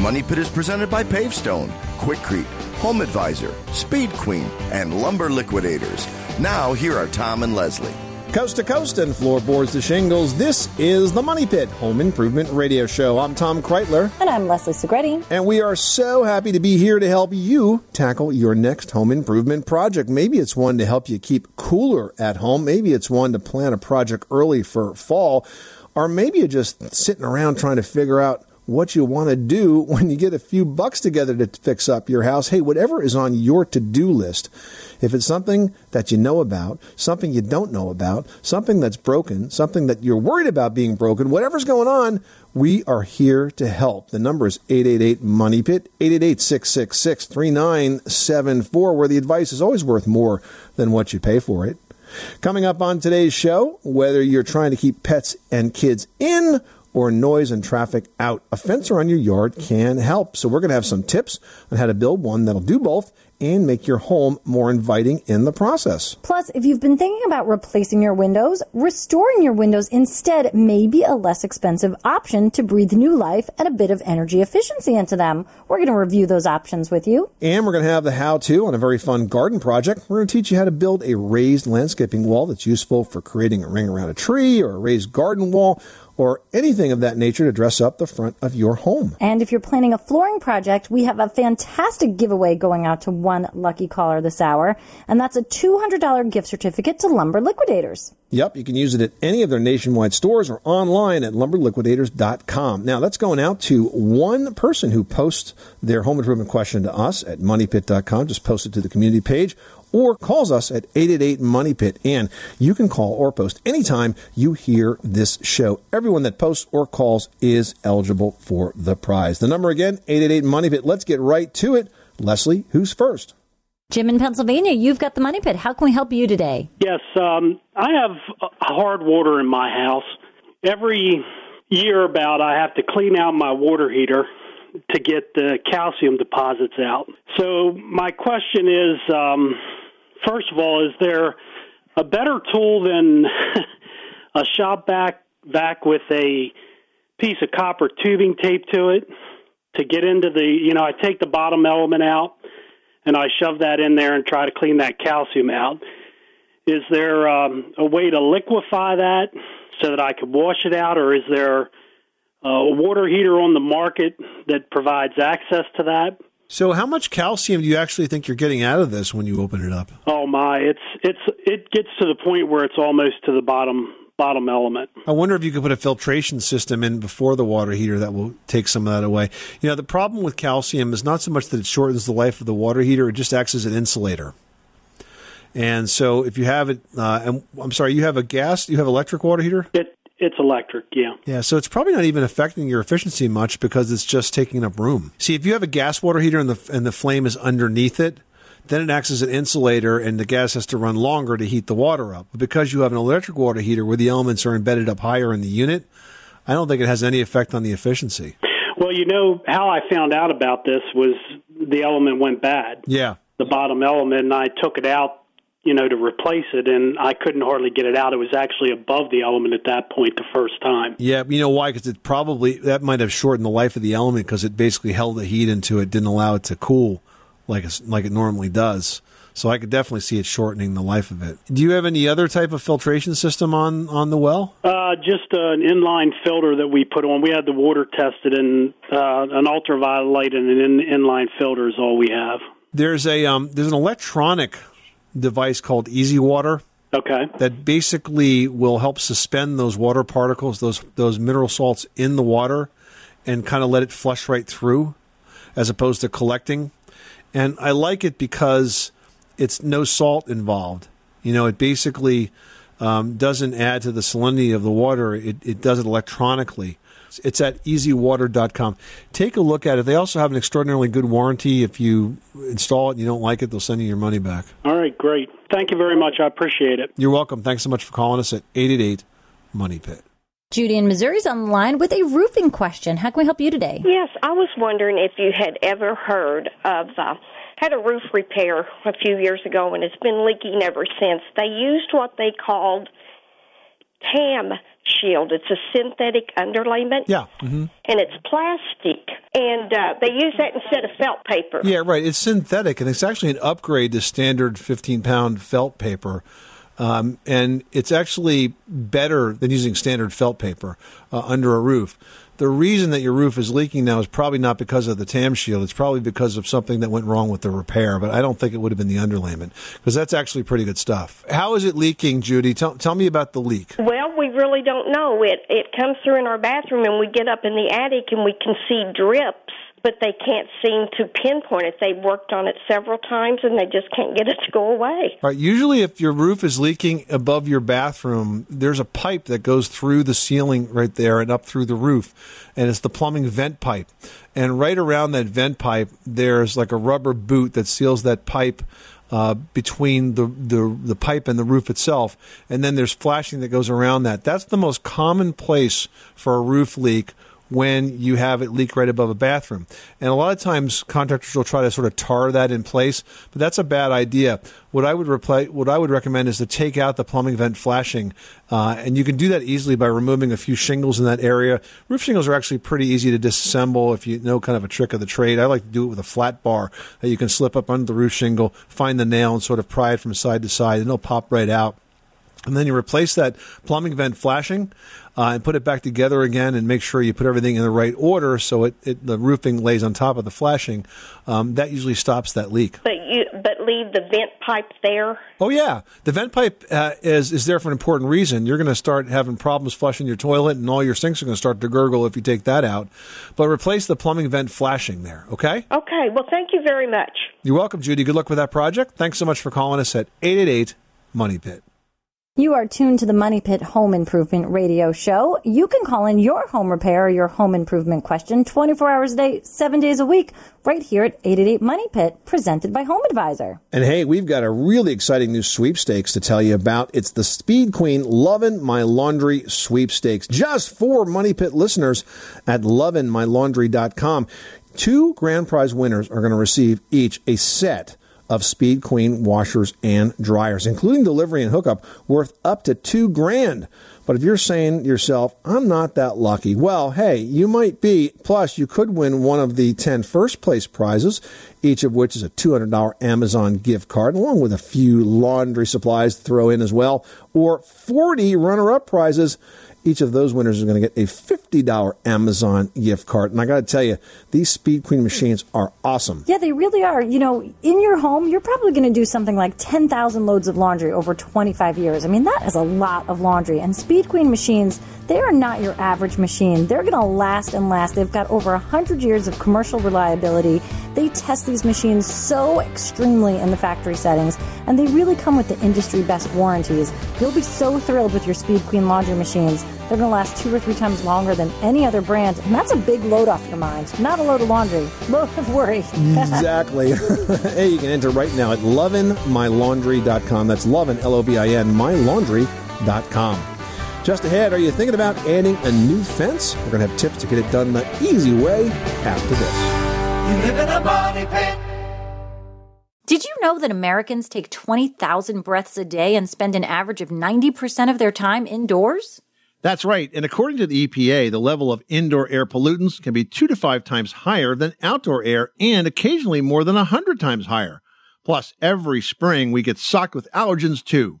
Money Pit is presented by Pavestone, Quikrete, Home Advisor, Speed Queen, and Lumber Liquidators. Now, here are Tom and Leslie. Coast to coast and floorboards to shingles, this is the Money Pit Home Improvement Radio Show. I'm Tom Kraeutler, And I'm Leslie Segrete. and we are so happy to be here to help you tackle your next home improvement project. Maybe it's one to help you keep cooler at home. Maybe it's one to plan a project early for fall. Or maybe you're just sitting around trying to figure out what you want to do when you get a few bucks together to fix up your house. Hey, whatever is on your to do list, if it's something that you know about, something you don't know about, something that's broken, something that you're worried about being broken, whatever's going on, we are here to help. The number is 888 Money Pit, 888 666 3974, where the advice is always worth more than what you pay for it. Coming up on today's show, whether you're trying to keep pets and kids in or noise and traffic out, a fence around your yard can help. So we're going to have some tips on how to build one that'll do both and make your home more inviting in the process. Plus, if you've been thinking about replacing your windows, restoring your windows instead may be a less expensive option to breathe new life and a bit of energy efficiency into them. We're going to review those options with you. And we're going to have the how to on a very fun garden project. We're going to teach you how to build a raised landscaping wall that's useful for creating a ring around a tree or a raised garden wall or anything of that nature to dress up the front of your home. And if you're planning a flooring project, we have a fantastic giveaway going out to one lucky caller this hour, and that's a $200 gift certificate to Lumber Liquidators. Yep, you can use it at any of their nationwide stores or online at lumberliquidators.com. Now, that's going out to one person who posts their home improvement question to us at moneypit.com. Just post it to the community page or calls us at 888 Money Pit. And you can call or post anytime you hear this show. Everyone that posts or calls is eligible for the prize. The number again, 888 Money Pit. Let's get right to it. Leslie, who's first? Jim in Pennsylvania, you've got the money pit. How can we help you today? Yes, um, I have uh, hard water in my house. Every year, about I have to clean out my water heater to get the calcium deposits out. So my question is, um, first of all, is there a better tool than a shop vac vac with a piece of copper tubing taped to it to get into the? You know, I take the bottom element out and I shove that in there and try to clean that calcium out. Is there um, a way to liquefy that so that I could wash it out, or is there a water heater on the market that provides access to that? So, how much calcium do you actually think you're getting out of this when you open it up? Oh my, it's it's it gets to the point where it's almost to the bottom bottom element. I wonder if you could put a filtration system in before the water heater that will take some of that away. You know, the problem with calcium is not so much that it shortens the life of the water heater, it just acts as an insulator. And so if you have it, uh, and I'm sorry, you have a gas, you have electric water heater? It it's electric, yeah. Yeah, so it's probably not even affecting your efficiency much because it's just taking up room. See, if you have a gas water heater and the and the flame is underneath it, then it acts as an insulator and the gas has to run longer to heat the water up. But because you have an electric water heater where the elements are embedded up higher in the unit, I don't think it has any effect on the efficiency. Well, you know how I found out about this was the element went bad, Yeah. the bottom element, and I took it out, you know, to replace it, and I couldn't hardly get it out. It was actually above the element at that point the first time. Yeah, you know why? Because it probably that might have shortened the life of the element because it basically held the heat into it, didn't allow it to cool like it's, like it normally does. So I could definitely see it shortening the life of it. Do you have any other type of filtration system on on the well? Uh, just uh, an inline filter that we put on. We had the water tested, and uh, an ultraviolet light and an in- inline filter is all we have. There's a um, there's an electronic device called Easy Water Okay. that basically will help suspend those water particles, those those mineral salts in the water, and kind of let it flush right through, as opposed to collecting. And I like it because it's no salt involved. You know, it basically um, doesn't add to the salinity of the water. It, it does it electronically. It's at easywater.com. Take a look at it. They also have an extraordinarily good warranty. If you install it and you don't like it, they'll send you your money back. All right, great. Thank you very much. I appreciate it. You're welcome. Thanks so much for calling us at 888 Money Pit. Judy in Missouri's on the line with a roofing question. How can we help you today? Yes, I was wondering if you had ever heard of uh, had a roof repair a few years ago, and it's been leaking ever since. They used what they called TAM shield. It's a synthetic underlayment. Yeah. Mm-hmm. And it's plastic. And uh, they use that instead of felt paper. Yeah, right. It's synthetic, and it's actually an upgrade to standard 15 pound felt paper. Um, and it's actually better than using standard felt paper uh, under a roof. The reason that your roof is leaking now is probably not because of the TAM shield. It's probably because of something that went wrong with the repair, but I don't think it would have been the underlayment because that's actually pretty good stuff. How is it leaking, Judy? Tell, tell me about the leak. Well, we really don't know. It it comes through in our bathroom, and we get up in the attic and we can see drips, but they can't seem to pinpoint it. They've worked on it several times, and they just can't get it to go away. Right. Usually, if your roof is leaking above your bathroom, there's a pipe that goes through the ceiling right there and up through the roof, and it's the plumbing vent pipe. And right around that vent pipe, there's like a rubber boot that seals that pipe. Uh, between the, the the pipe and the roof itself, and then there's flashing that goes around that. That's the most common place for a roof leak when you have it leak right above a bathroom. And a lot of times contractors will try to sort of tar that in place, but that's a bad idea. What I would what I would recommend is to take out the plumbing vent flashing, uh, and you can do that easily by removing a few shingles in that area. Roof shingles are actually pretty easy to disassemble if you know kind of a trick of the trade. I like to do it with a flat bar that you can slip up under the roof shingle, find the nail, and sort of pry it from side to side, and it'll pop right out. And then you replace that plumbing vent flashing uh, and put it back together again and make sure you put everything in the right order so it, it the roofing lays on top of the flashing. Um, that usually stops that leak. But you but leave the vent pipe there. Oh yeah, the vent pipe uh, is is there for an important reason. You're going to start having problems flushing your toilet, and all your sinks are going to start to gurgle if you take that out. But replace the plumbing vent flashing there. Okay. Okay. Well, thank you very much. You're welcome, Judy. Good luck with that project. Thanks so much for calling us at eight eight eight Money Pit. You are tuned to the Money Pit Home Improvement Radio Show. You can call in your home repair or your home improvement question 24 hours a day, 7 days a week, right here at 888 Money Pit, presented by Home Advisor. And hey, we've got a really exciting new sweepstakes to tell you about. It's the Speed Queen Lovin' My Laundry sweepstakes, just for Money Pit listeners at lovinmylaundry.com. Two grand prize winners are going to receive each a set of Speed Queen washers and dryers, including delivery and hookup, worth up to two grand. But if you're saying yourself, I'm not that lucky, well, hey, you might be. Plus, you could win one of the 10 first place prizes, each of which is a $200 Amazon gift card, along with a few laundry supplies to throw in as well, or 40 runner up prizes. Each of those winners is going to get a $50 Amazon gift card. And I got to tell you, these Speed Queen machines are awesome. Yeah, they really are. You know, in your home, you're probably going to do something like 10,000 loads of laundry over 25 years. I mean, that is a lot of laundry. And Speed Queen machines, they are not your average machine. They're going to last and last. They've got over 100 years of commercial reliability. They test these machines so extremely in the factory settings, and they really come with the industry best warranties. You'll be so thrilled with your Speed Queen laundry machines. They're going to last two or three times longer than any other brand, and that's a big load off your mind. Not a load of laundry, load of worry. exactly. hey, you can enter right now at lovinmylaundry.com. That's lovin, L O V I N, mylaundry.com. Just ahead, are you thinking about adding a new fence? We're going to have tips to get it done the easy way after this. You live in a money pit. Did you know that Americans take 20,000 breaths a day and spend an average of 90% of their time indoors? That's right. And according to the EPA, the level of indoor air pollutants can be two to five times higher than outdoor air and occasionally more than a hundred times higher. Plus, every spring we get socked with allergens too.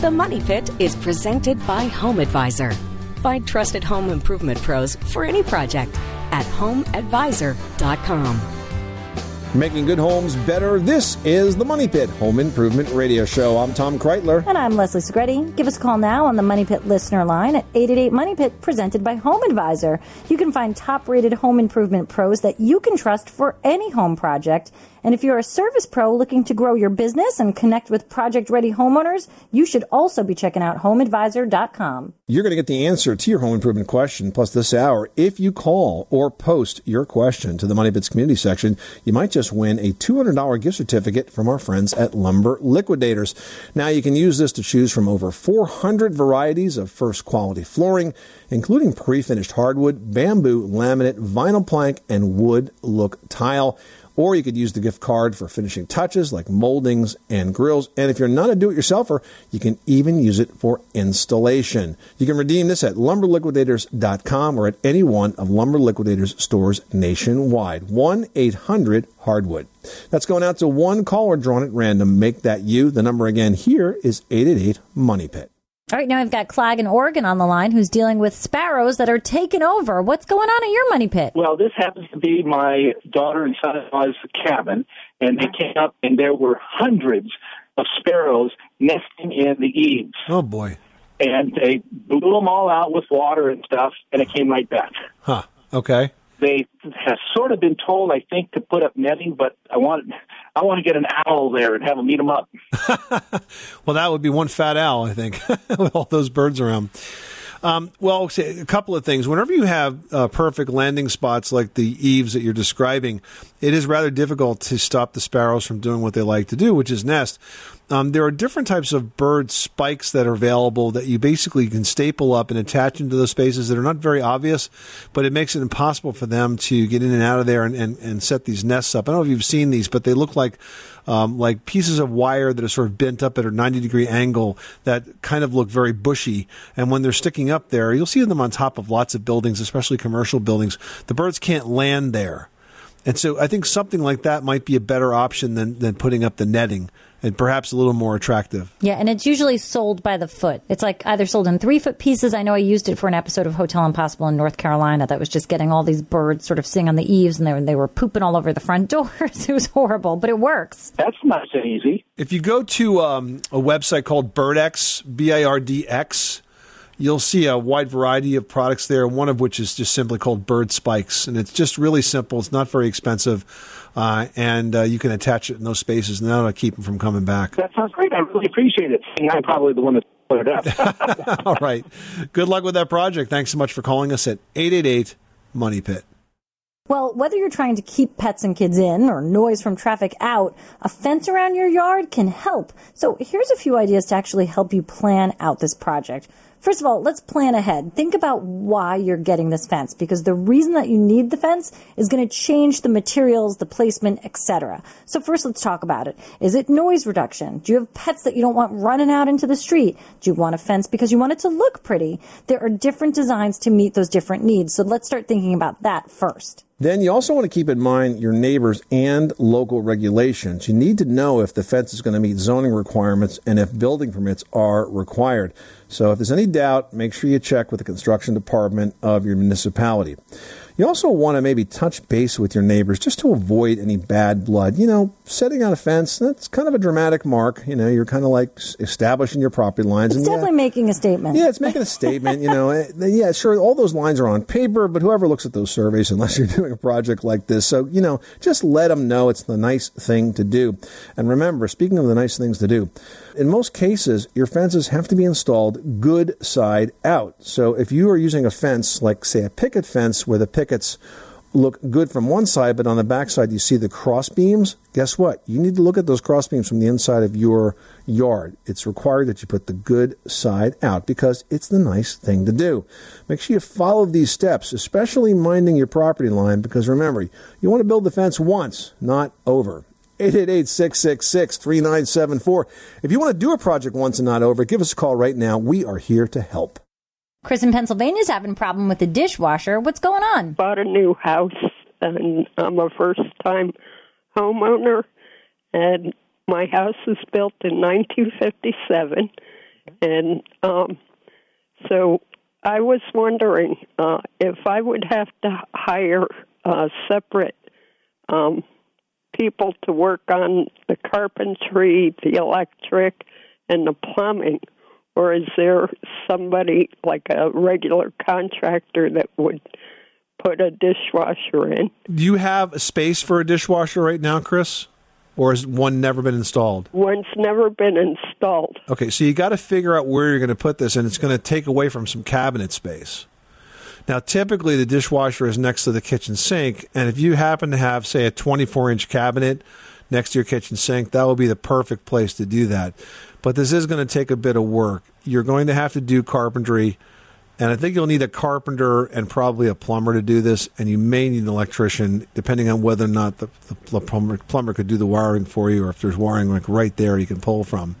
The Money Pit is presented by Home Advisor. Find trusted home improvement pros for any project at homeadvisor.com. Making good homes better. This is the Money Pit Home Improvement Radio Show. I'm Tom Kraeutler. And I'm Leslie Segrete. Give us a call now on the Money Pit listener line at 888 Money Pit, presented by Home Advisor. You can find top rated home improvement pros that you can trust for any home project. And if you're a service pro looking to grow your business and connect with project ready homeowners, you should also be checking out homeadvisor.com. You're going to get the answer to your home improvement question plus this hour if you call or post your question to the Money Pits community section. You might just win a $200 gift certificate from our friends at Lumber Liquidators. Now you can use this to choose from over 400 varieties of first quality flooring, including pre-finished hardwood, bamboo, laminate, vinyl plank, and wood look tile. Or you could use the gift card for finishing touches like moldings and grills. And if you're not a do it yourselfer, you can even use it for installation. You can redeem this at lumberliquidators.com or at any one of Lumber Liquidators stores nationwide. 1 800 Hardwood. That's going out to one caller drawn at random. Make that you. The number again here is 888 Money Pit. All right, now we've got Clag in Oregon on the line who's dealing with sparrows that are taking over. What's going on at your money pit? Well, this happens to be my daughter and son-in-law's cabin, and they came up, and there were hundreds of sparrows nesting in the eaves, Oh boy. and they blew them all out with water and stuff, and it came right back. Huh. Okay. They have sort of been told, I think, to put up netting, but I want I want to get an owl there and have them eat them up. Well, that would be one fat owl, I think, with all those birds around. Um, well, a couple of things. Whenever you have uh, perfect landing spots like the eaves that you're describing, it is rather difficult to stop the sparrows from doing what they like to do, which is nest. Um, there are different types of bird spikes that are available that you basically can staple up and attach into those spaces that are not very obvious, but it makes it impossible for them to get in and out of there and, and, and set these nests up. I don't know if you've seen these, but they look like um, like pieces of wire that are sort of bent up at a 90 degree angle that kind of look very bushy. And when they're sticking up there, you'll see them on top of lots of buildings, especially commercial buildings. The birds can't land there. And so I think something like that might be a better option than, than putting up the netting and perhaps a little more attractive. Yeah, and it's usually sold by the foot. It's like either sold in three foot pieces. I know I used it for an episode of Hotel Impossible in North Carolina that was just getting all these birds sort of sitting on the eaves and they were, they were pooping all over the front doors. it was horrible, but it works. That's nice and easy. If you go to um, a website called BirdX, B I R D X, you'll see a wide variety of products there, one of which is just simply called Bird Spikes. And it's just really simple, it's not very expensive, uh, and uh, you can attach it in those spaces, and that'll keep them from coming back. That sounds great. I really appreciate it. Seeing I'm probably the one that put it up. All right. Good luck with that project. Thanks so much for calling us at 888 Money Pit. Well, whether you're trying to keep pets and kids in or noise from traffic out, a fence around your yard can help. So here's a few ideas to actually help you plan out this project. First of all, let's plan ahead. Think about why you're getting this fence because the reason that you need the fence is going to change the materials, the placement, etc. So first let's talk about it. Is it noise reduction? Do you have pets that you don't want running out into the street? Do you want a fence because you want it to look pretty? There are different designs to meet those different needs. So let's start thinking about that first. Then you also want to keep in mind your neighbors and local regulations. You need to know if the fence is going to meet zoning requirements and if building permits are required. So if there's any doubt, make sure you check with the construction department of your municipality. You also want to maybe touch base with your neighbors just to avoid any bad blood. You know, setting out a fence, that's kind of a dramatic mark. You know, you're kind of like establishing your property lines. It's and yeah, definitely making a statement. yeah, it's making a statement. You know, Eh, yeah, sure. All those lines are on paper, but whoever looks at those surveys, unless you're doing a project like this, so you know, just let them know it's the nice thing to do. And remember, speaking of the nice things to do, in most cases, your fences have to be installed good side out. So if you are using a fence, like say a picket fence, where the pickets look good from one side, but on the back side you see the cross beams. Guess what? You need to look at those cross beams from the inside of your yard. It's required that you put the good side out because it's the nice thing to do. Make sure you follow these steps, especially minding your property line, because remember, you want to build the fence once, not over. 888-666-3974. If you want to do a project once and not over, give us a call right now. We are here to help. Chris in Pennsylvania is having a problem with the dishwasher. What's going on? bought a new house and I'm a first time homeowner and my house was built in 1957 And um, so I was wondering uh, if I would have to hire a separate um, people to work on the carpentry, the electric, and the plumbing, or is there somebody like a regular contractor that would put a dishwasher in? Do you have a space for a dishwasher right now, Chris? Or has one never been installed? One's never been installed. Okay, so you got to figure out where you're going to put this, and it's going to take away from some cabinet space. Now, typically the dishwasher is next to the kitchen sink, and if you happen to have, say, a 24 inch cabinet next to your kitchen sink, that will be the perfect place to do that. But this is going to take a bit of work. You're going to have to do carpentry, and I think you'll need a carpenter and probably a plumber to do this, and you may need an electrician, depending on whether or not the, the plumber, plumber could do the wiring for you, or if there's wiring like right there you can pull from.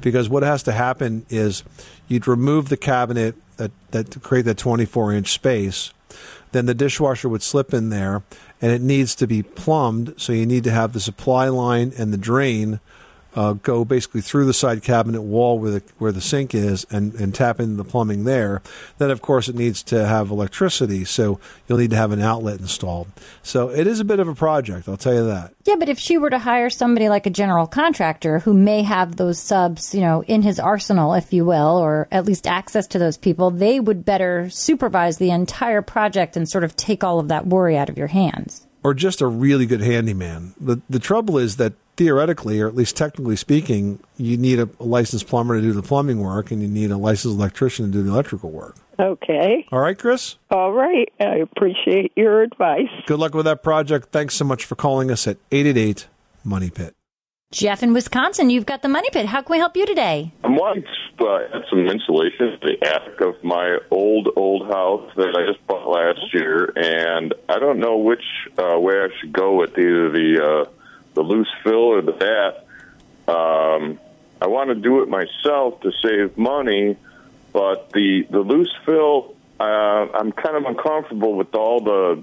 Because what has to happen is you'd remove the cabinet that, that create that 24 inch space. Then the dishwasher would slip in there, and it needs to be plumbed. So you need to have the supply line and the drain uh, go basically through the side cabinet wall where the where the sink is and, and tap into the plumbing there. Then of course it needs to have electricity, so you'll need to have an outlet installed. So it is a bit of a project, I'll tell you that. Yeah, but if she were to hire somebody like a general contractor who may have those subs, you know, in his arsenal, if you will, or at least access to those people, they would better supervise the entire project and sort of take all of that worry out of your hands. Or just a really good handyman. The the trouble is that theoretically, or at least technically speaking, you need a, a licensed plumber to do the plumbing work, and you need a licensed electrician to do the electrical work. Okay. All right, Chris. All right. I appreciate your advice. Good luck with that project. Thanks so much for calling us at 888 Money Pit. Jeff in Wisconsin, you've got the money pit. How can we help you today? I'm wanting to uh, add some insulation in the attic of my old, old house that I just bought last year, and I don't know which uh, way I should go with either the uh, the loose fill or the batt. Um, I want to do it myself to save money, but the the loose fill, uh, I'm kind of uncomfortable with all the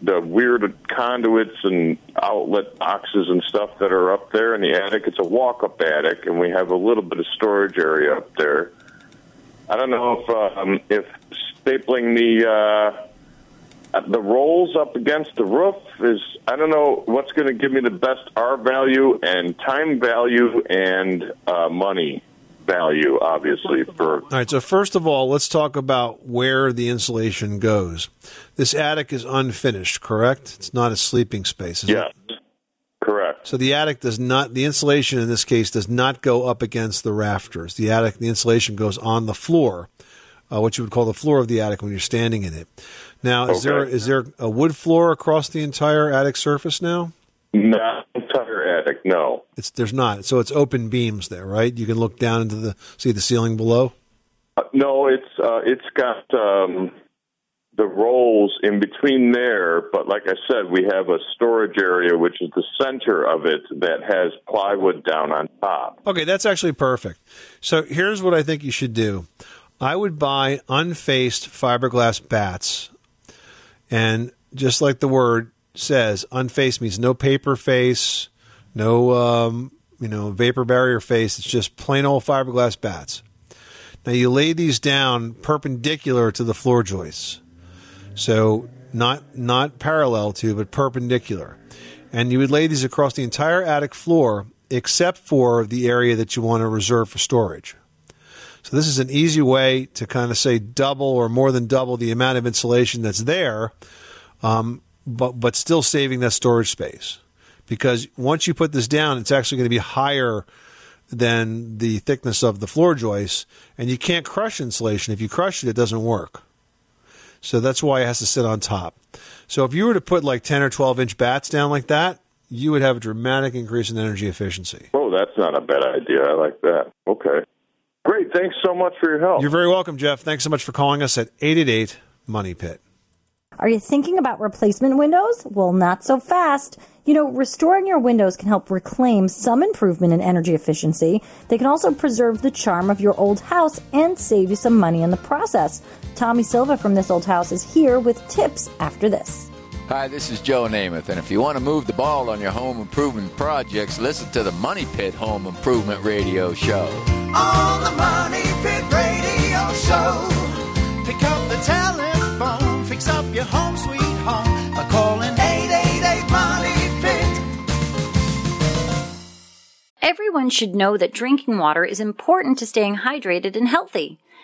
the weird conduits and outlet boxes and stuff that are up there in the attic. It's a walk-up attic, and we have a little bit of storage area up there. I don't know if um, if stapling the uh, the rolls up against the roof is I don't know what's going to give me the best R value and time value and uh, money value, obviously for All right, so first of all, let's talk about where the insulation goes. This attic is unfinished, correct? It's not a sleeping space. Is it? yes, correct. So the attic does not, the insulation in this case does not go up against the rafters. The attic, the insulation goes on the floor, uh, what you would call the floor of the attic when you're standing in it. Now, is there Okay. is there a wood floor across the entire attic surface now? Not entire attic, no. It's there's not. So it's open beams there, right? You can look down into the see the ceiling below. Uh, no, it's uh, it's got um, the rolls in between there, but like I said, we have a storage area which is the center of it that has plywood down on top. Okay, that's actually perfect. So here's what I think you should do. I would buy unfaced fiberglass batts, and just like the word says, unfaced means no paper face, no um, you know vapor barrier face. It's just plain old fiberglass batts. Now you lay these down perpendicular to the floor joists, so not not parallel to, but perpendicular, and you would lay these across the entire attic floor except for the area that you want to reserve for storage. So this is an easy way to kind of say double or more than double the amount of insulation that's there, um, but but still saving that storage space. Because once you put this down, it's actually going to be higher than the thickness of the floor joists, and you can't crush insulation. If you crush it, it doesn't work. So that's why it has to sit on top. So if you were to put like 10 or 12 inch batts down like that, you would have a dramatic increase in energy efficiency. Oh, that's not a bad idea. I like that. Okay. Great. Thanks so much for your help. You're very welcome, Jeff. Thanks so much for calling us at 888 Money Pit. Are you thinking about replacement windows? Well, not so fast. You know, restoring your windows can help reclaim some improvement in energy efficiency. They can also preserve the charm of your old house and save you some money in the process. Tommy Silva from This Old House is here with tips after this. Hi, this is Joe Namath, and if you want to move the ball on your home improvement projects, listen to the Money Pit Home Improvement Radio Show. On the Money Pit Radio Show. Pick up the telephone, fix up your home sweet home by calling 888 Money Pit. Everyone should know that drinking water is important to staying hydrated and healthy.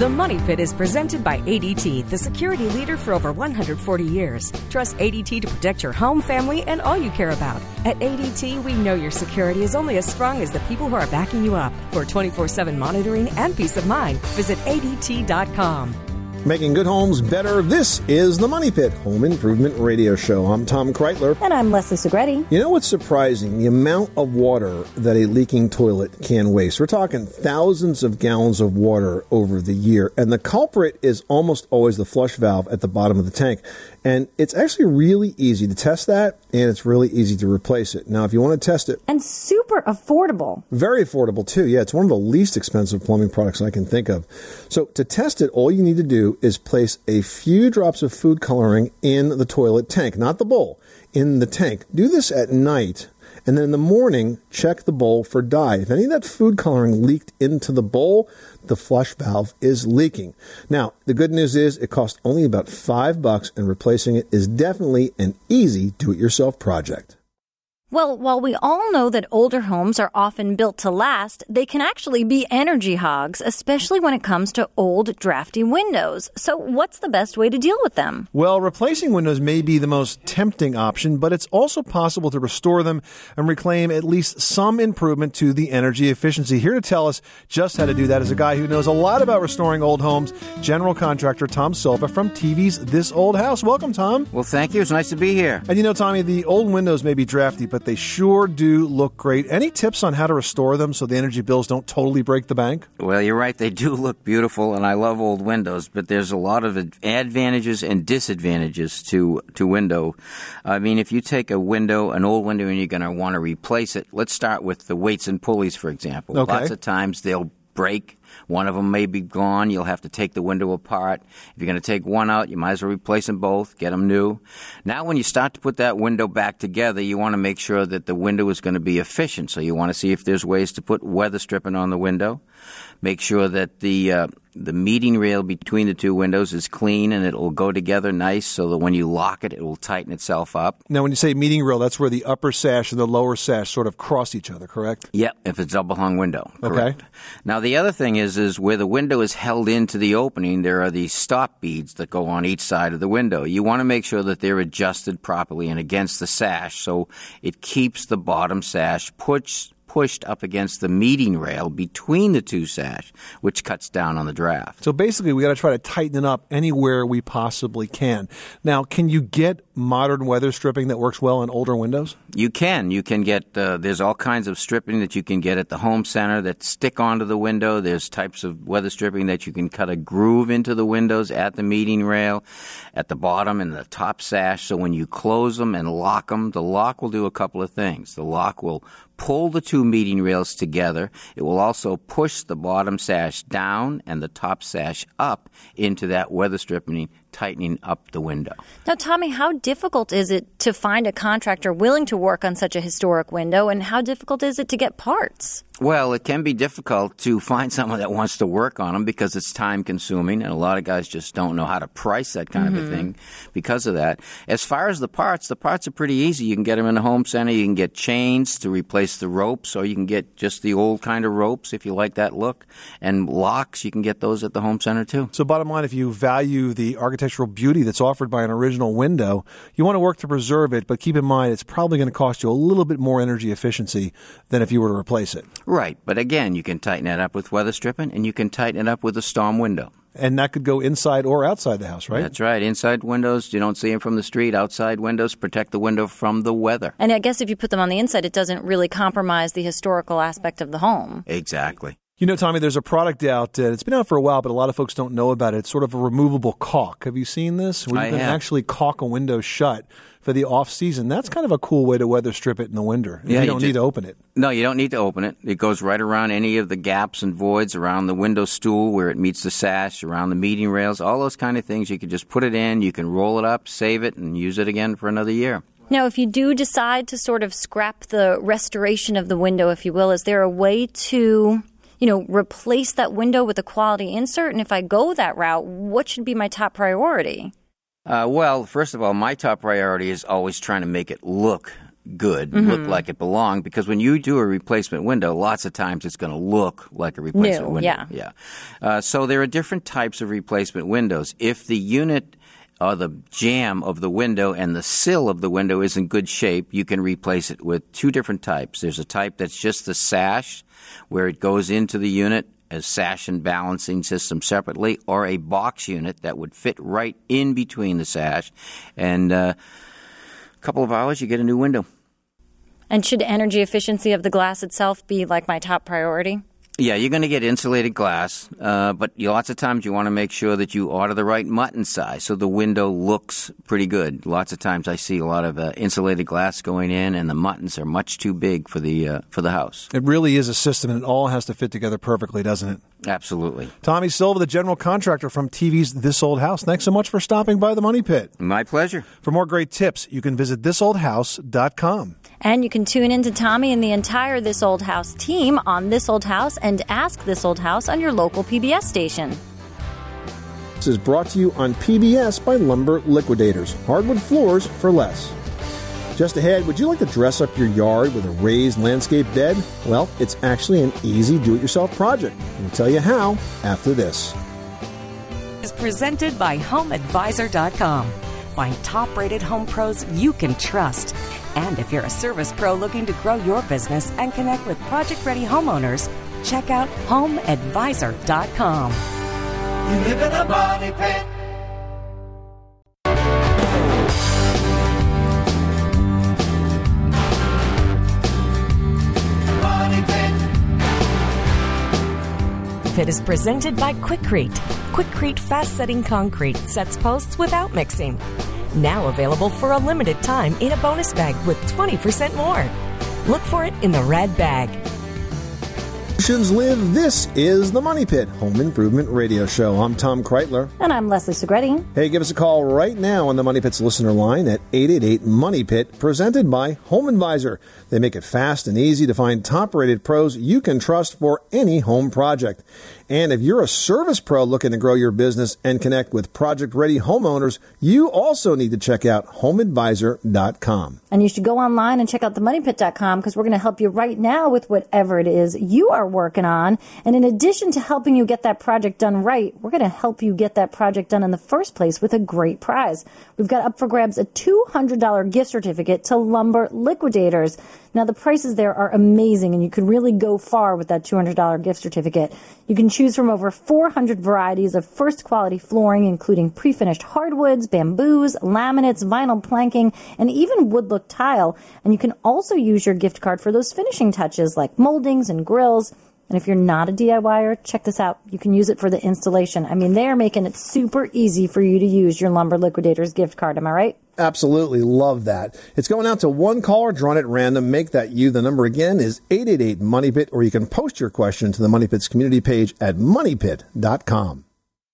The Money Pit is presented by ADT, the security leader for over 140 years. Trust ADT to protect your home, family, and all you care about. At ADT, we know your security is only as strong as the people who are backing you up. For 24 7 monitoring and peace of mind, visit ADT.com. Making good homes better. This is the Money Pit Home Improvement Radio Show. I'm Tom Kraeutler. And I'm Leslie Segrete. You know what's surprising? The amount of water that a leaking toilet can waste. We're talking thousands of gallons of water over the year, and the culprit is almost always the flush valve at the bottom of the tank. And it's actually really easy to test that, and it's really easy to replace it. Now, if you want to test it, And super affordable. very affordable too. Yeah, it's one of the least expensive plumbing products I can think of. So to test it, all you need to do is place a few drops of food coloring in the toilet tank, not the bowl, in the tank. Do this at night. And then in the morning, check the bowl for dye. If any of that food coloring leaked into the bowl, the flush valve is leaking. Now, the good news is it costs only about five bucks, and replacing it is definitely an easy do-it-yourself project. Well, while we all know that older homes are often built to last, they can actually be energy hogs, especially when it comes to old, drafty windows. So, what's the best way to deal with them? Well, replacing windows may be the most tempting option, but it's also possible to restore them and reclaim at least some improvement to the energy efficiency. Here to tell us just how to do that is a guy who knows a lot about restoring old homes, general contractor Tom Silva from TV's This Old House. Welcome, Tom. Well, thank you. It's nice to be here. And you know, Tommy, the old windows may be drafty, but they sure do look great. Any tips on how to restore them so the energy bills don't totally break the bank? Well, you're right. They do look beautiful, and I love old windows, but there's a lot of advantages and disadvantages to, to window. I mean, if you take a window, an old window, and you're going to want to replace it, let's start with the weights and pulleys, for example. Okay. Lots of times they'll break. One of them may be gone. You'll have to take the window apart. If you're going to take one out, you might as well replace them both, get them new. Now, when you start to put that window back together, you want to make sure that the window is going to be efficient. So you want to see if there's ways to put weather stripping on the window. Make sure that the uh, the meeting rail between the two windows is clean and it will go together nice, so that when you lock it, it will tighten itself up. Now, when you say meeting rail, that's where the upper sash and the lower sash sort of cross each other, correct? Yep, if it's double hung window. Okay. Correct. Now the other thing is, is where the window is held into the opening, there are these stop beads that go on each side of the window. You want to make sure that they're adjusted properly and against the sash so it keeps the bottom sash pushed pushed up against the meeting rail between the two sash, which cuts down on the draft. So basically, we got to try to tighten it up anywhere we possibly can. Now, can you get modern weather stripping that works well on older windows? You can. You can get, uh, there's all kinds of stripping that you can get at the home center that stick onto the window. There's types of weather stripping that you can cut a groove into the windows at the meeting rail, at the bottom and the top sash. So when you close them and lock them, the lock will do a couple of things. The lock will pull the two meeting rails together. It will also push the bottom sash down and the top sash up into that weather stripping, tightening up the window. Now, Tommy, how difficult is it to find a contractor willing to work on such a historic window, and how difficult is it to get parts? Well, it can be difficult to find someone that wants to work on them because it's time consuming, and a lot of guys just don't know how to price that kind of a mm-hmm. thing because of that. As far as the parts, the parts are pretty easy. You can get them in the home center. You can get chains to replace the ropes, or you can get just the old kind of ropes if you like that look. And locks, you can get those at the home center too. So, bottom line, if you value the architectural beauty that's offered by an original window, you want to work to preserve it, but keep in mind it's probably going to cost you a little bit more energy efficiency than if you were to replace it. Right, but again, you can tighten it up with weather stripping, and you can tighten it up with a storm window. And that could go inside or outside the house, right? That's right. Inside windows, you don't see them from the street. Outside windows, protect the window from the weather. And I guess if you put them on the inside, it doesn't really compromise the historical aspect of the home. Exactly. You know, Tommy, there's a product out. Uh, it's been out for a while, but a lot of folks don't know about it. It's sort of a removable caulk. Have you seen this? Where you I can have. actually caulk a window shut for the off season. That's kind of a cool way to weather strip it in the winter. Yeah, you you don't ju- need to open it. No, you don't need to open it. It goes right around any of the gaps and voids around the window stool where it meets the sash, around the meeting rails, all those kind of things. You can just put it in, you can roll it up, save it, and use it again for another year. Now, if you do decide to sort of scrap the restoration of the window, if you will, is there a way to, you know, replace that window with a quality insert? And if I go that route, what should be my top priority? Uh, well, first of all, my top priority is always trying to make it look good, Mm-hmm. look like it belonged. Because when you do a replacement window, lots of times it's going to look like a replacement New, window. yeah. yeah. Uh, so there are different types of replacement windows. If the unit or the jamb of the window and the sill of the window is in good shape, you can replace it with two different types. There's a type that's just the sash, where it goes into the unit as sash and balancing system separately, or a box unit that would fit right in between the sash. And uh, a couple of hours, you get a new window. And should energy efficiency of the glass itself be like my top priority? Yeah, you're going to get insulated glass, uh, but lots of times you want to make sure that you order the right muntin size so the window looks pretty good. Lots of times I see a lot of uh, insulated glass going in, and the muntins are much too big for the uh, for the house. It really is a system, and it all has to fit together perfectly, doesn't it? Absolutely, Tommy Silva, the general contractor from TV's This Old House. Thanks so much for stopping by the Money Pit. my pleasure. For more great tips, you can visit thisoldhouse.com. And you can tune in to Tommy and the entire This Old House team on This Old House and Ask This Old House on your local PBS station. This is brought to you on PBS by Lumber Liquidators. Hardwood floors for less. Just ahead, would you like to dress up your yard with a raised landscape bed? Well, it's actually an easy do it yourself project. We'll tell you how after this. is presented by HomeAdvisor.com. Find top rated home pros you can trust. And if you're a service pro looking to grow your business and connect with project ready homeowners, check out HomeAdvisor.com. You live in a money pit. Pit is presented by Quikrete. Quikrete fast setting concrete sets posts without mixing. Now available for a limited time in a bonus bag with 20% more. Look for it in the red bag. Live. This is the Money Pit Home Improvement Radio Show. I'm Tom Kraeutler. And I'm Leslie Segrete. Hey, give us a call right now on the Money Pit's listener line at 888 Money Pit, presented by Home Advisor. They make it fast and easy to find top rated pros you can trust for any home project. And if you're a service pro looking to grow your business and connect with project ready homeowners, you also need to check out homeadvisor.com. And you should go online and check out themoneypit.com because we're going to help you right now with whatever it is you are working on. And in addition to helping you get that project done right, we're going to help you get that project done in the first place with a great prize. We've got up for grabs a $200 gift certificate to Lumber Liquidators. Now, the prices there are amazing, and you could really go far with that $200 gift certificate. You can choose from over 400 varieties of first quality flooring, including pre finished hardwoods, bamboos, laminates, vinyl planking, and even wood look tile. And you can also use your gift card for those finishing touches like moldings and grills. And if you're not a DIYer, check this out. You can use it for the installation. I mean, they are making it super easy for you to use your Lumber Liquidators gift card. Am I right? Absolutely love that. It's going out to one caller drawn at random. Make that you. The number again is 888 Money Pit, or you can post your question to the Money Pit's community page at moneypit.com.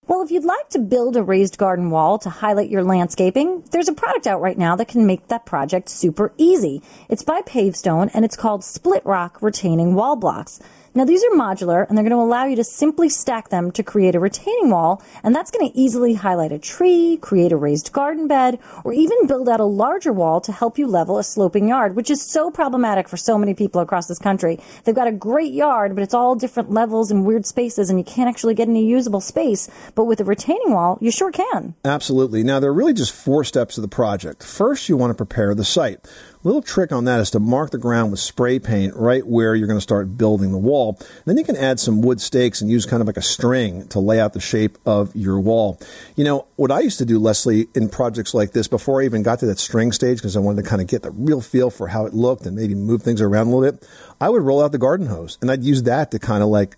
Well, if you'd like to build a raised garden wall to highlight your landscaping, there's a product out right now that can make that project super easy. It's by Pavestone and it's called Split Rock Retaining Wall Blocks. Now, these are modular and they're going to allow you to simply stack them to create a retaining wall, and that's going to easily highlight a tree, create a raised garden bed, or even build out a larger wall to help you level a sloping yard, which is so problematic for so many people across this country. They've got a great yard, but it's all different levels and weird spaces, and you can't actually get any usable space. But with a retaining wall, you sure can. Absolutely. Now, there are really just four steps of the project. First, you want to prepare the site. Little trick on that is to mark the ground with spray paint right where you're going to start building the wall. Then you can add some wood stakes and use kind of like a string to lay out the shape of your wall. You know, what I used to do, Leslie, in projects like this before I even got to that string stage, because I wanted to kind of get the real feel for how it looked and maybe move things around a little bit, I would roll out the garden hose and I'd use that to kind of like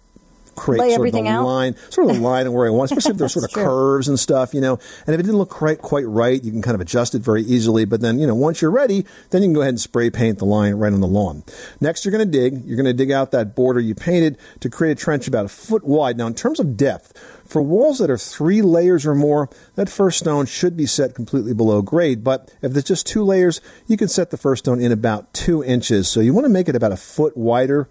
create Lay sort of the out? line, sort of the line of where I want, especially if there's sort of true. curves and stuff, you know. And if it didn't look quite quite right, you can kind of adjust it very easily. But then, you know, once you're ready, then you can go ahead and spray paint the line right on the lawn. Next, you're going to dig. You're going to dig out that border you painted to create a trench about a foot wide. Now, in terms of depth. For walls that are three layers or more, that first stone should be set completely below grade. But if there's just two layers, you can set the first stone in about two inches. So you want to make it about a foot wider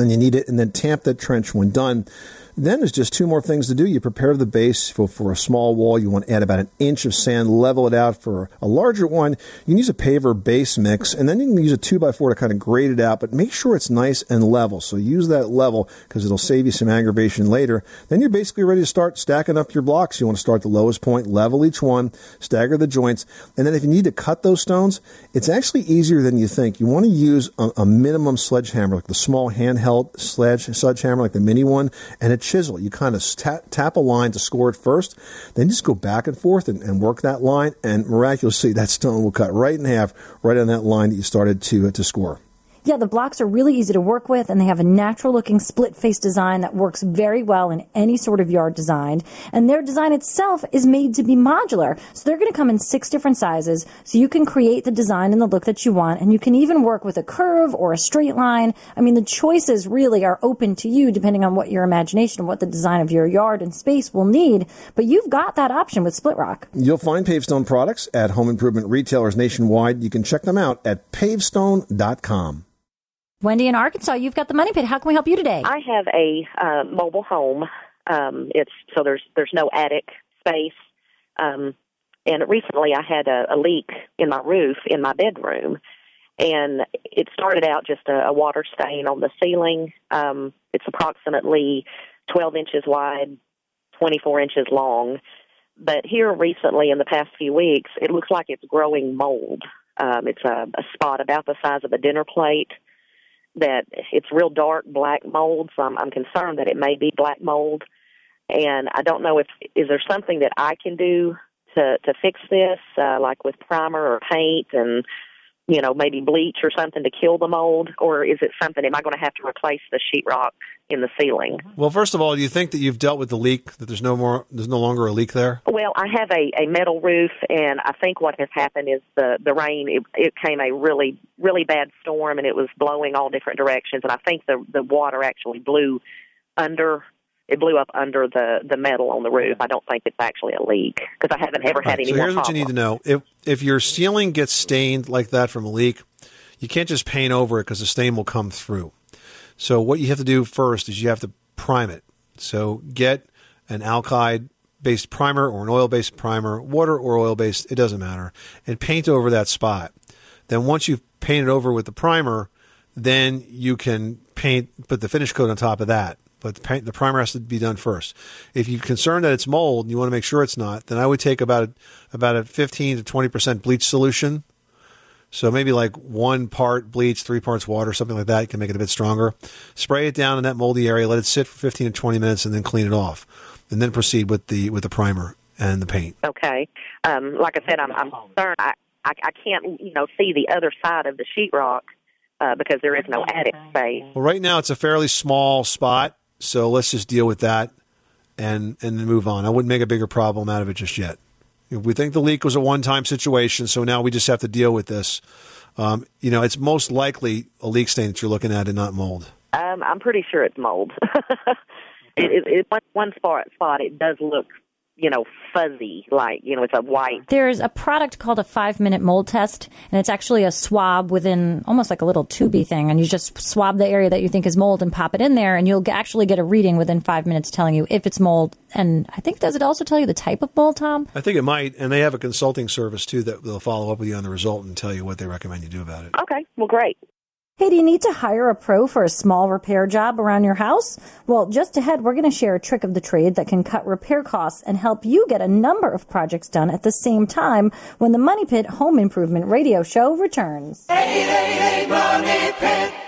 then you need it, and then tamp that trench when done. Then there's just two more things to do. You prepare the base for, for a small wall. You want to add about an inch of sand, level it out for a larger one. You can use a paver base mix, and then you can use a 2x4 to kind of grade it out, but make sure it's nice and level. So use that level because it'll save you some aggravation later. Then you're basically ready to start stacking up your blocks. You want to start the lowest point, level each one, stagger the joints, and then if you need to cut those stones, it's actually easier than you think. You want to use a, a minimum sledgehammer, like the small handheld sledge, sledgehammer, like the mini one, and a chisel. You kind of tap, tap a line to score it first, then just go back and forth and, and work that line, and miraculously that stone will cut right in half, right on that line that you started to to score. Yeah, the blocks are really easy to work with and they have a natural looking split face design that works very well in any sort of yard design. And their design itself is made to be modular. So they're going to come in six different sizes so you can create the design and the look that you want. And you can even work with a curve or a straight line. I mean, the choices really are open to you depending on what your imagination what the design of your yard and space will need. But you've got that option with Split Rock. You'll find Pavestone products at home improvement retailers nationwide. You can check them out at pavestone.com. Wendy in Arkansas, you've got the money pit. How can we help you today? I have a uh, mobile home. Um, it's so there's there's no attic space. Um, and recently, I had a, a leak in my roof in my bedroom, and it started out just a, a water stain on the ceiling. Um, it's approximately 12 inches wide, 24 inches long. But here recently, in the past few weeks, it looks like it's growing mold. Um, it's a, a spot about the size of a dinner plate that it's real dark black mold, so I'm, I'm concerned that it may be black mold. And I don't know if is there something that I can do to to fix this, uh, like with primer or paint, and you know maybe bleach or something to kill the mold, or is it something? Am I going to have to replace the sheetrock in the ceiling? Mm-hmm. Well, first of all, do you think that you've dealt with the leak? That there's no more, there's no longer a leak there? Well, I have a, a metal roof, and I think what has happened is the the rain. It, it came a really really bad storm, and it was blowing all different directions. And I think the the water actually blew under. It blew up under the the metal on the roof. I don't think it's actually a leak because I haven't ever had Right, any so here's what you need to know: if if your ceiling gets stained like that from a leak, you can't just paint over it because the stain will come through. So what you have to do first is you have to prime it. So get an alkyd based primer or an oil based primer, water or oil based, it doesn't matter, and paint over that spot. Then once you've painted over with the primer, then you can paint, put the finish coat on top of that. But the, paint, the primer has to be done first. If you're concerned that it's mold and you want to make sure it's not, then I would take about a, about a 15 to 20 percent bleach solution. So maybe like one part bleach, three parts water, something like that. You can make it a bit stronger. Spray it down in that moldy area. Let it sit for 15 to 20 minutes, and then clean it off. And then proceed with the with the primer and the paint. Okay. Um, like I said, I'm, I'm concerned. I, I I can't you know see the other side of the sheetrock uh, because there is no attic space. Well, right now it's a fairly small spot, so let's just deal with that and and then move on. I wouldn't make a bigger problem out of it just yet. We think the leak was a one-time situation, so now we just have to deal with this. Um, you know, it's most likely a leak stain that you're looking at and not mold. Um, I'm pretty sure it's mold. it, it, it, one, one spot spot it does look you know fuzzy like you know it's a white There's a product called a five minute mold test, and it's actually a swab within almost like a little tubey thing. And you just swab the area that you think is mold and pop it in there, and you'll actually get a reading within five minutes telling you if it's mold. And I think, does it also tell you the type of mold, Tom? I think it might, and they have a consulting service too that they'll follow up with you on the result and tell you what they recommend you do about it. okay well great Hey, do you need to hire a pro for a small repair job around your house? Well, just ahead, we're going to share a trick of the trade that can cut repair costs and help you get a number of projects done at the same time when the Money Pit Home Improvement Radio Show returns. 888 Money Pit.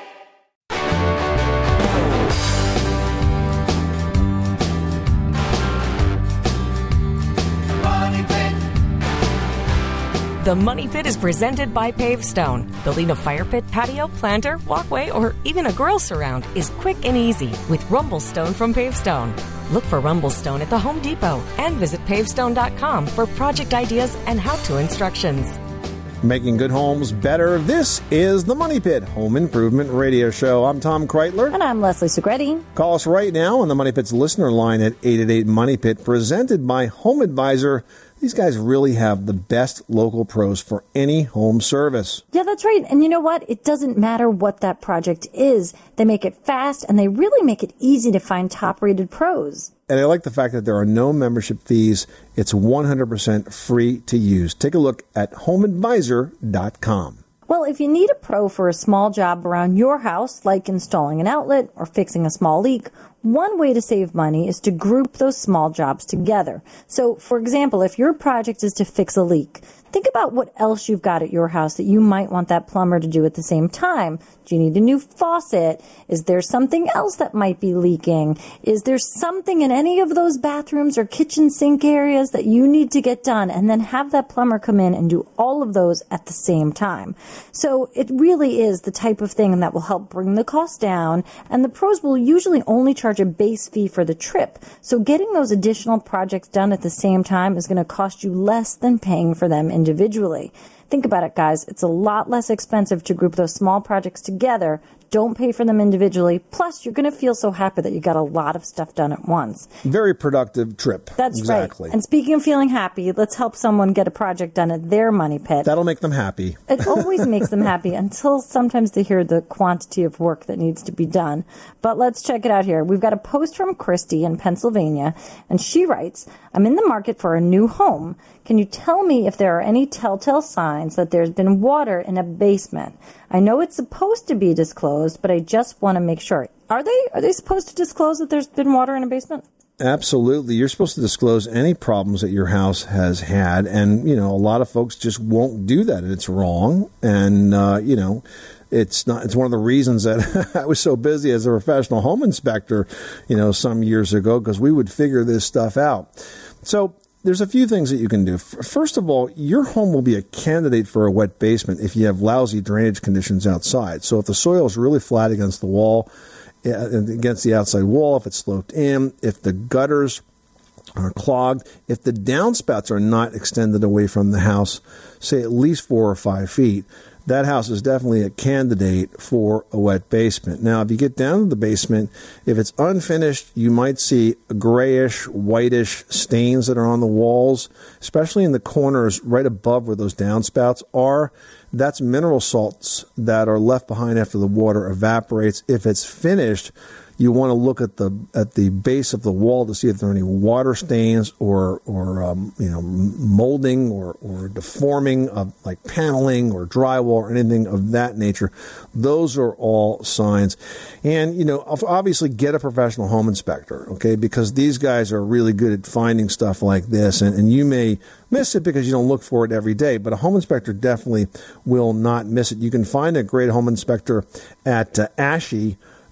The Money Pit is presented by Pavestone. Building a fire pit, patio, planter, walkway, or even a grill surround is quick and easy with Rumblestone from Pavestone. Look for Rumblestone at the Home Depot and visit pavestone.com for project ideas and how to instructions. Making good homes better. This is the Money Pit Home Improvement Radio Show. I'm Tom Kraeutler. And I'm Leslie Segrete. Call us right now on the Money Pit's listener line at 888 Money Pit, presented by Home Advisor. These guys really have the best local pros for any home service. Yeah, that's right. And you know what? It doesn't matter what that project is. They make it fast and they really make it easy to find top rated pros. And I like the fact that there are no membership fees. It's 100% free to use. Take a look at homeadvisor.com. Well, if you need a pro for a small job around your house, like installing an outlet or fixing a small leak, one way to save money is to group those small jobs together. So, for example, if your project is to fix a leak, think about what else you've got at your house that you might want that plumber to do at the same time. Do you need a new faucet? Is there something else that might be leaking? Is there something in any of those bathrooms or kitchen sink areas that you need to get done? And then have that plumber come in and do all of those at the same time. So it really is the type of thing that will help bring the cost down. And the pros will usually only charge a base fee for the trip. So getting those additional projects done at the same time is going to cost you less than paying for them individually. Think about it, guys. It's a lot less expensive to group those small projects together. Don't pay for them individually. Plus, you're going to feel so happy that you got a lot of stuff done at once. Very productive trip. That's exactly. right. And speaking of feeling happy, let's help someone get a project done at their money pit. That'll make them happy. It always makes them happy until sometimes they hear the quantity of work that needs to be done. But let's check it out here. We've got a post from Christy in Pennsylvania, and she writes, I'm in the market for a new home. Can you tell me if there are any telltale signs that there's been water in a basement? I know it's supposed to be disclosed, but I just want to make sure. Are they are they supposed to disclose that there's been water in a basement? Absolutely. You're supposed to disclose any problems that your house has had. And, you know, a lot of folks just won't do that. And it's wrong. And, uh, you know, it's not, it's one of the reasons that I was so busy as a professional home inspector, you know, some years ago, because we would figure this stuff out. So there's a few things that you can do. First of all, your home will be a candidate for a wet basement if you have lousy drainage conditions outside. So if the soil is really flat against the wall, uh, against the outside wall, if it's sloped in, if the gutters are clogged, if the downspouts are not extended away from the house, say at least four or five feet, that house is definitely a candidate for a wet basement. Now, if you get down to the basement, if it's unfinished, you might see grayish, whitish stains that are on the walls, especially in the corners right above where those downspouts are. That's mineral salts that are left behind after the water evaporates. If it's finished, You want to look at the at the base of the wall to see if there are any water stains or or um, you know molding or or deforming of like paneling or drywall or anything of that nature. Those are all signs, and you know obviously get a professional home inspector, okay, because these guys are really good at finding stuff like this, and, and you may miss it because you don't look for it every day, but a home inspector definitely will not miss it. You can find a great home inspector at uh,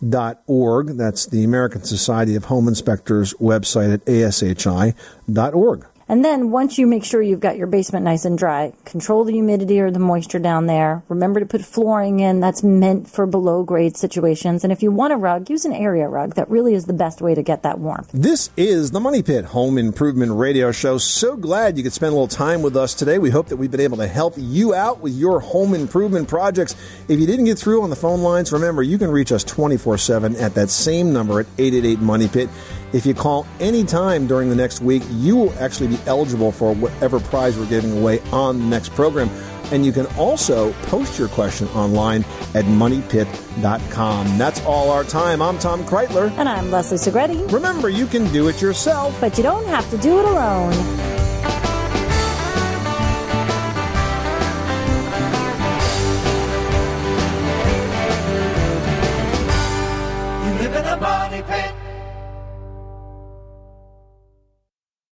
ASHI.org. That's the American Society of Home Inspectors website at ashi.org. And then once you make sure you've got your basement nice and dry, control the humidity or the moisture down there. Remember to put flooring in that's meant for below grade situations. And if you want a rug, use an area rug. That really is the best way to get that warmth. This is the Money Pit Home Improvement Radio Show. So glad you could spend a little time with us today. We hope that we've been able to help you out with your home improvement projects. If you didn't get through on the phone lines, remember you can reach us 24 7 at that same number at 888 Money Pit. If you call any time during the next week, you will actually be eligible for whatever prize we're giving away on the next program. And you can also post your question online at moneypit.com. That's all our time. I'm Tom Kraeutler. And I'm Leslie Segrete. Remember, you can do it yourself, but you don't have to do it alone.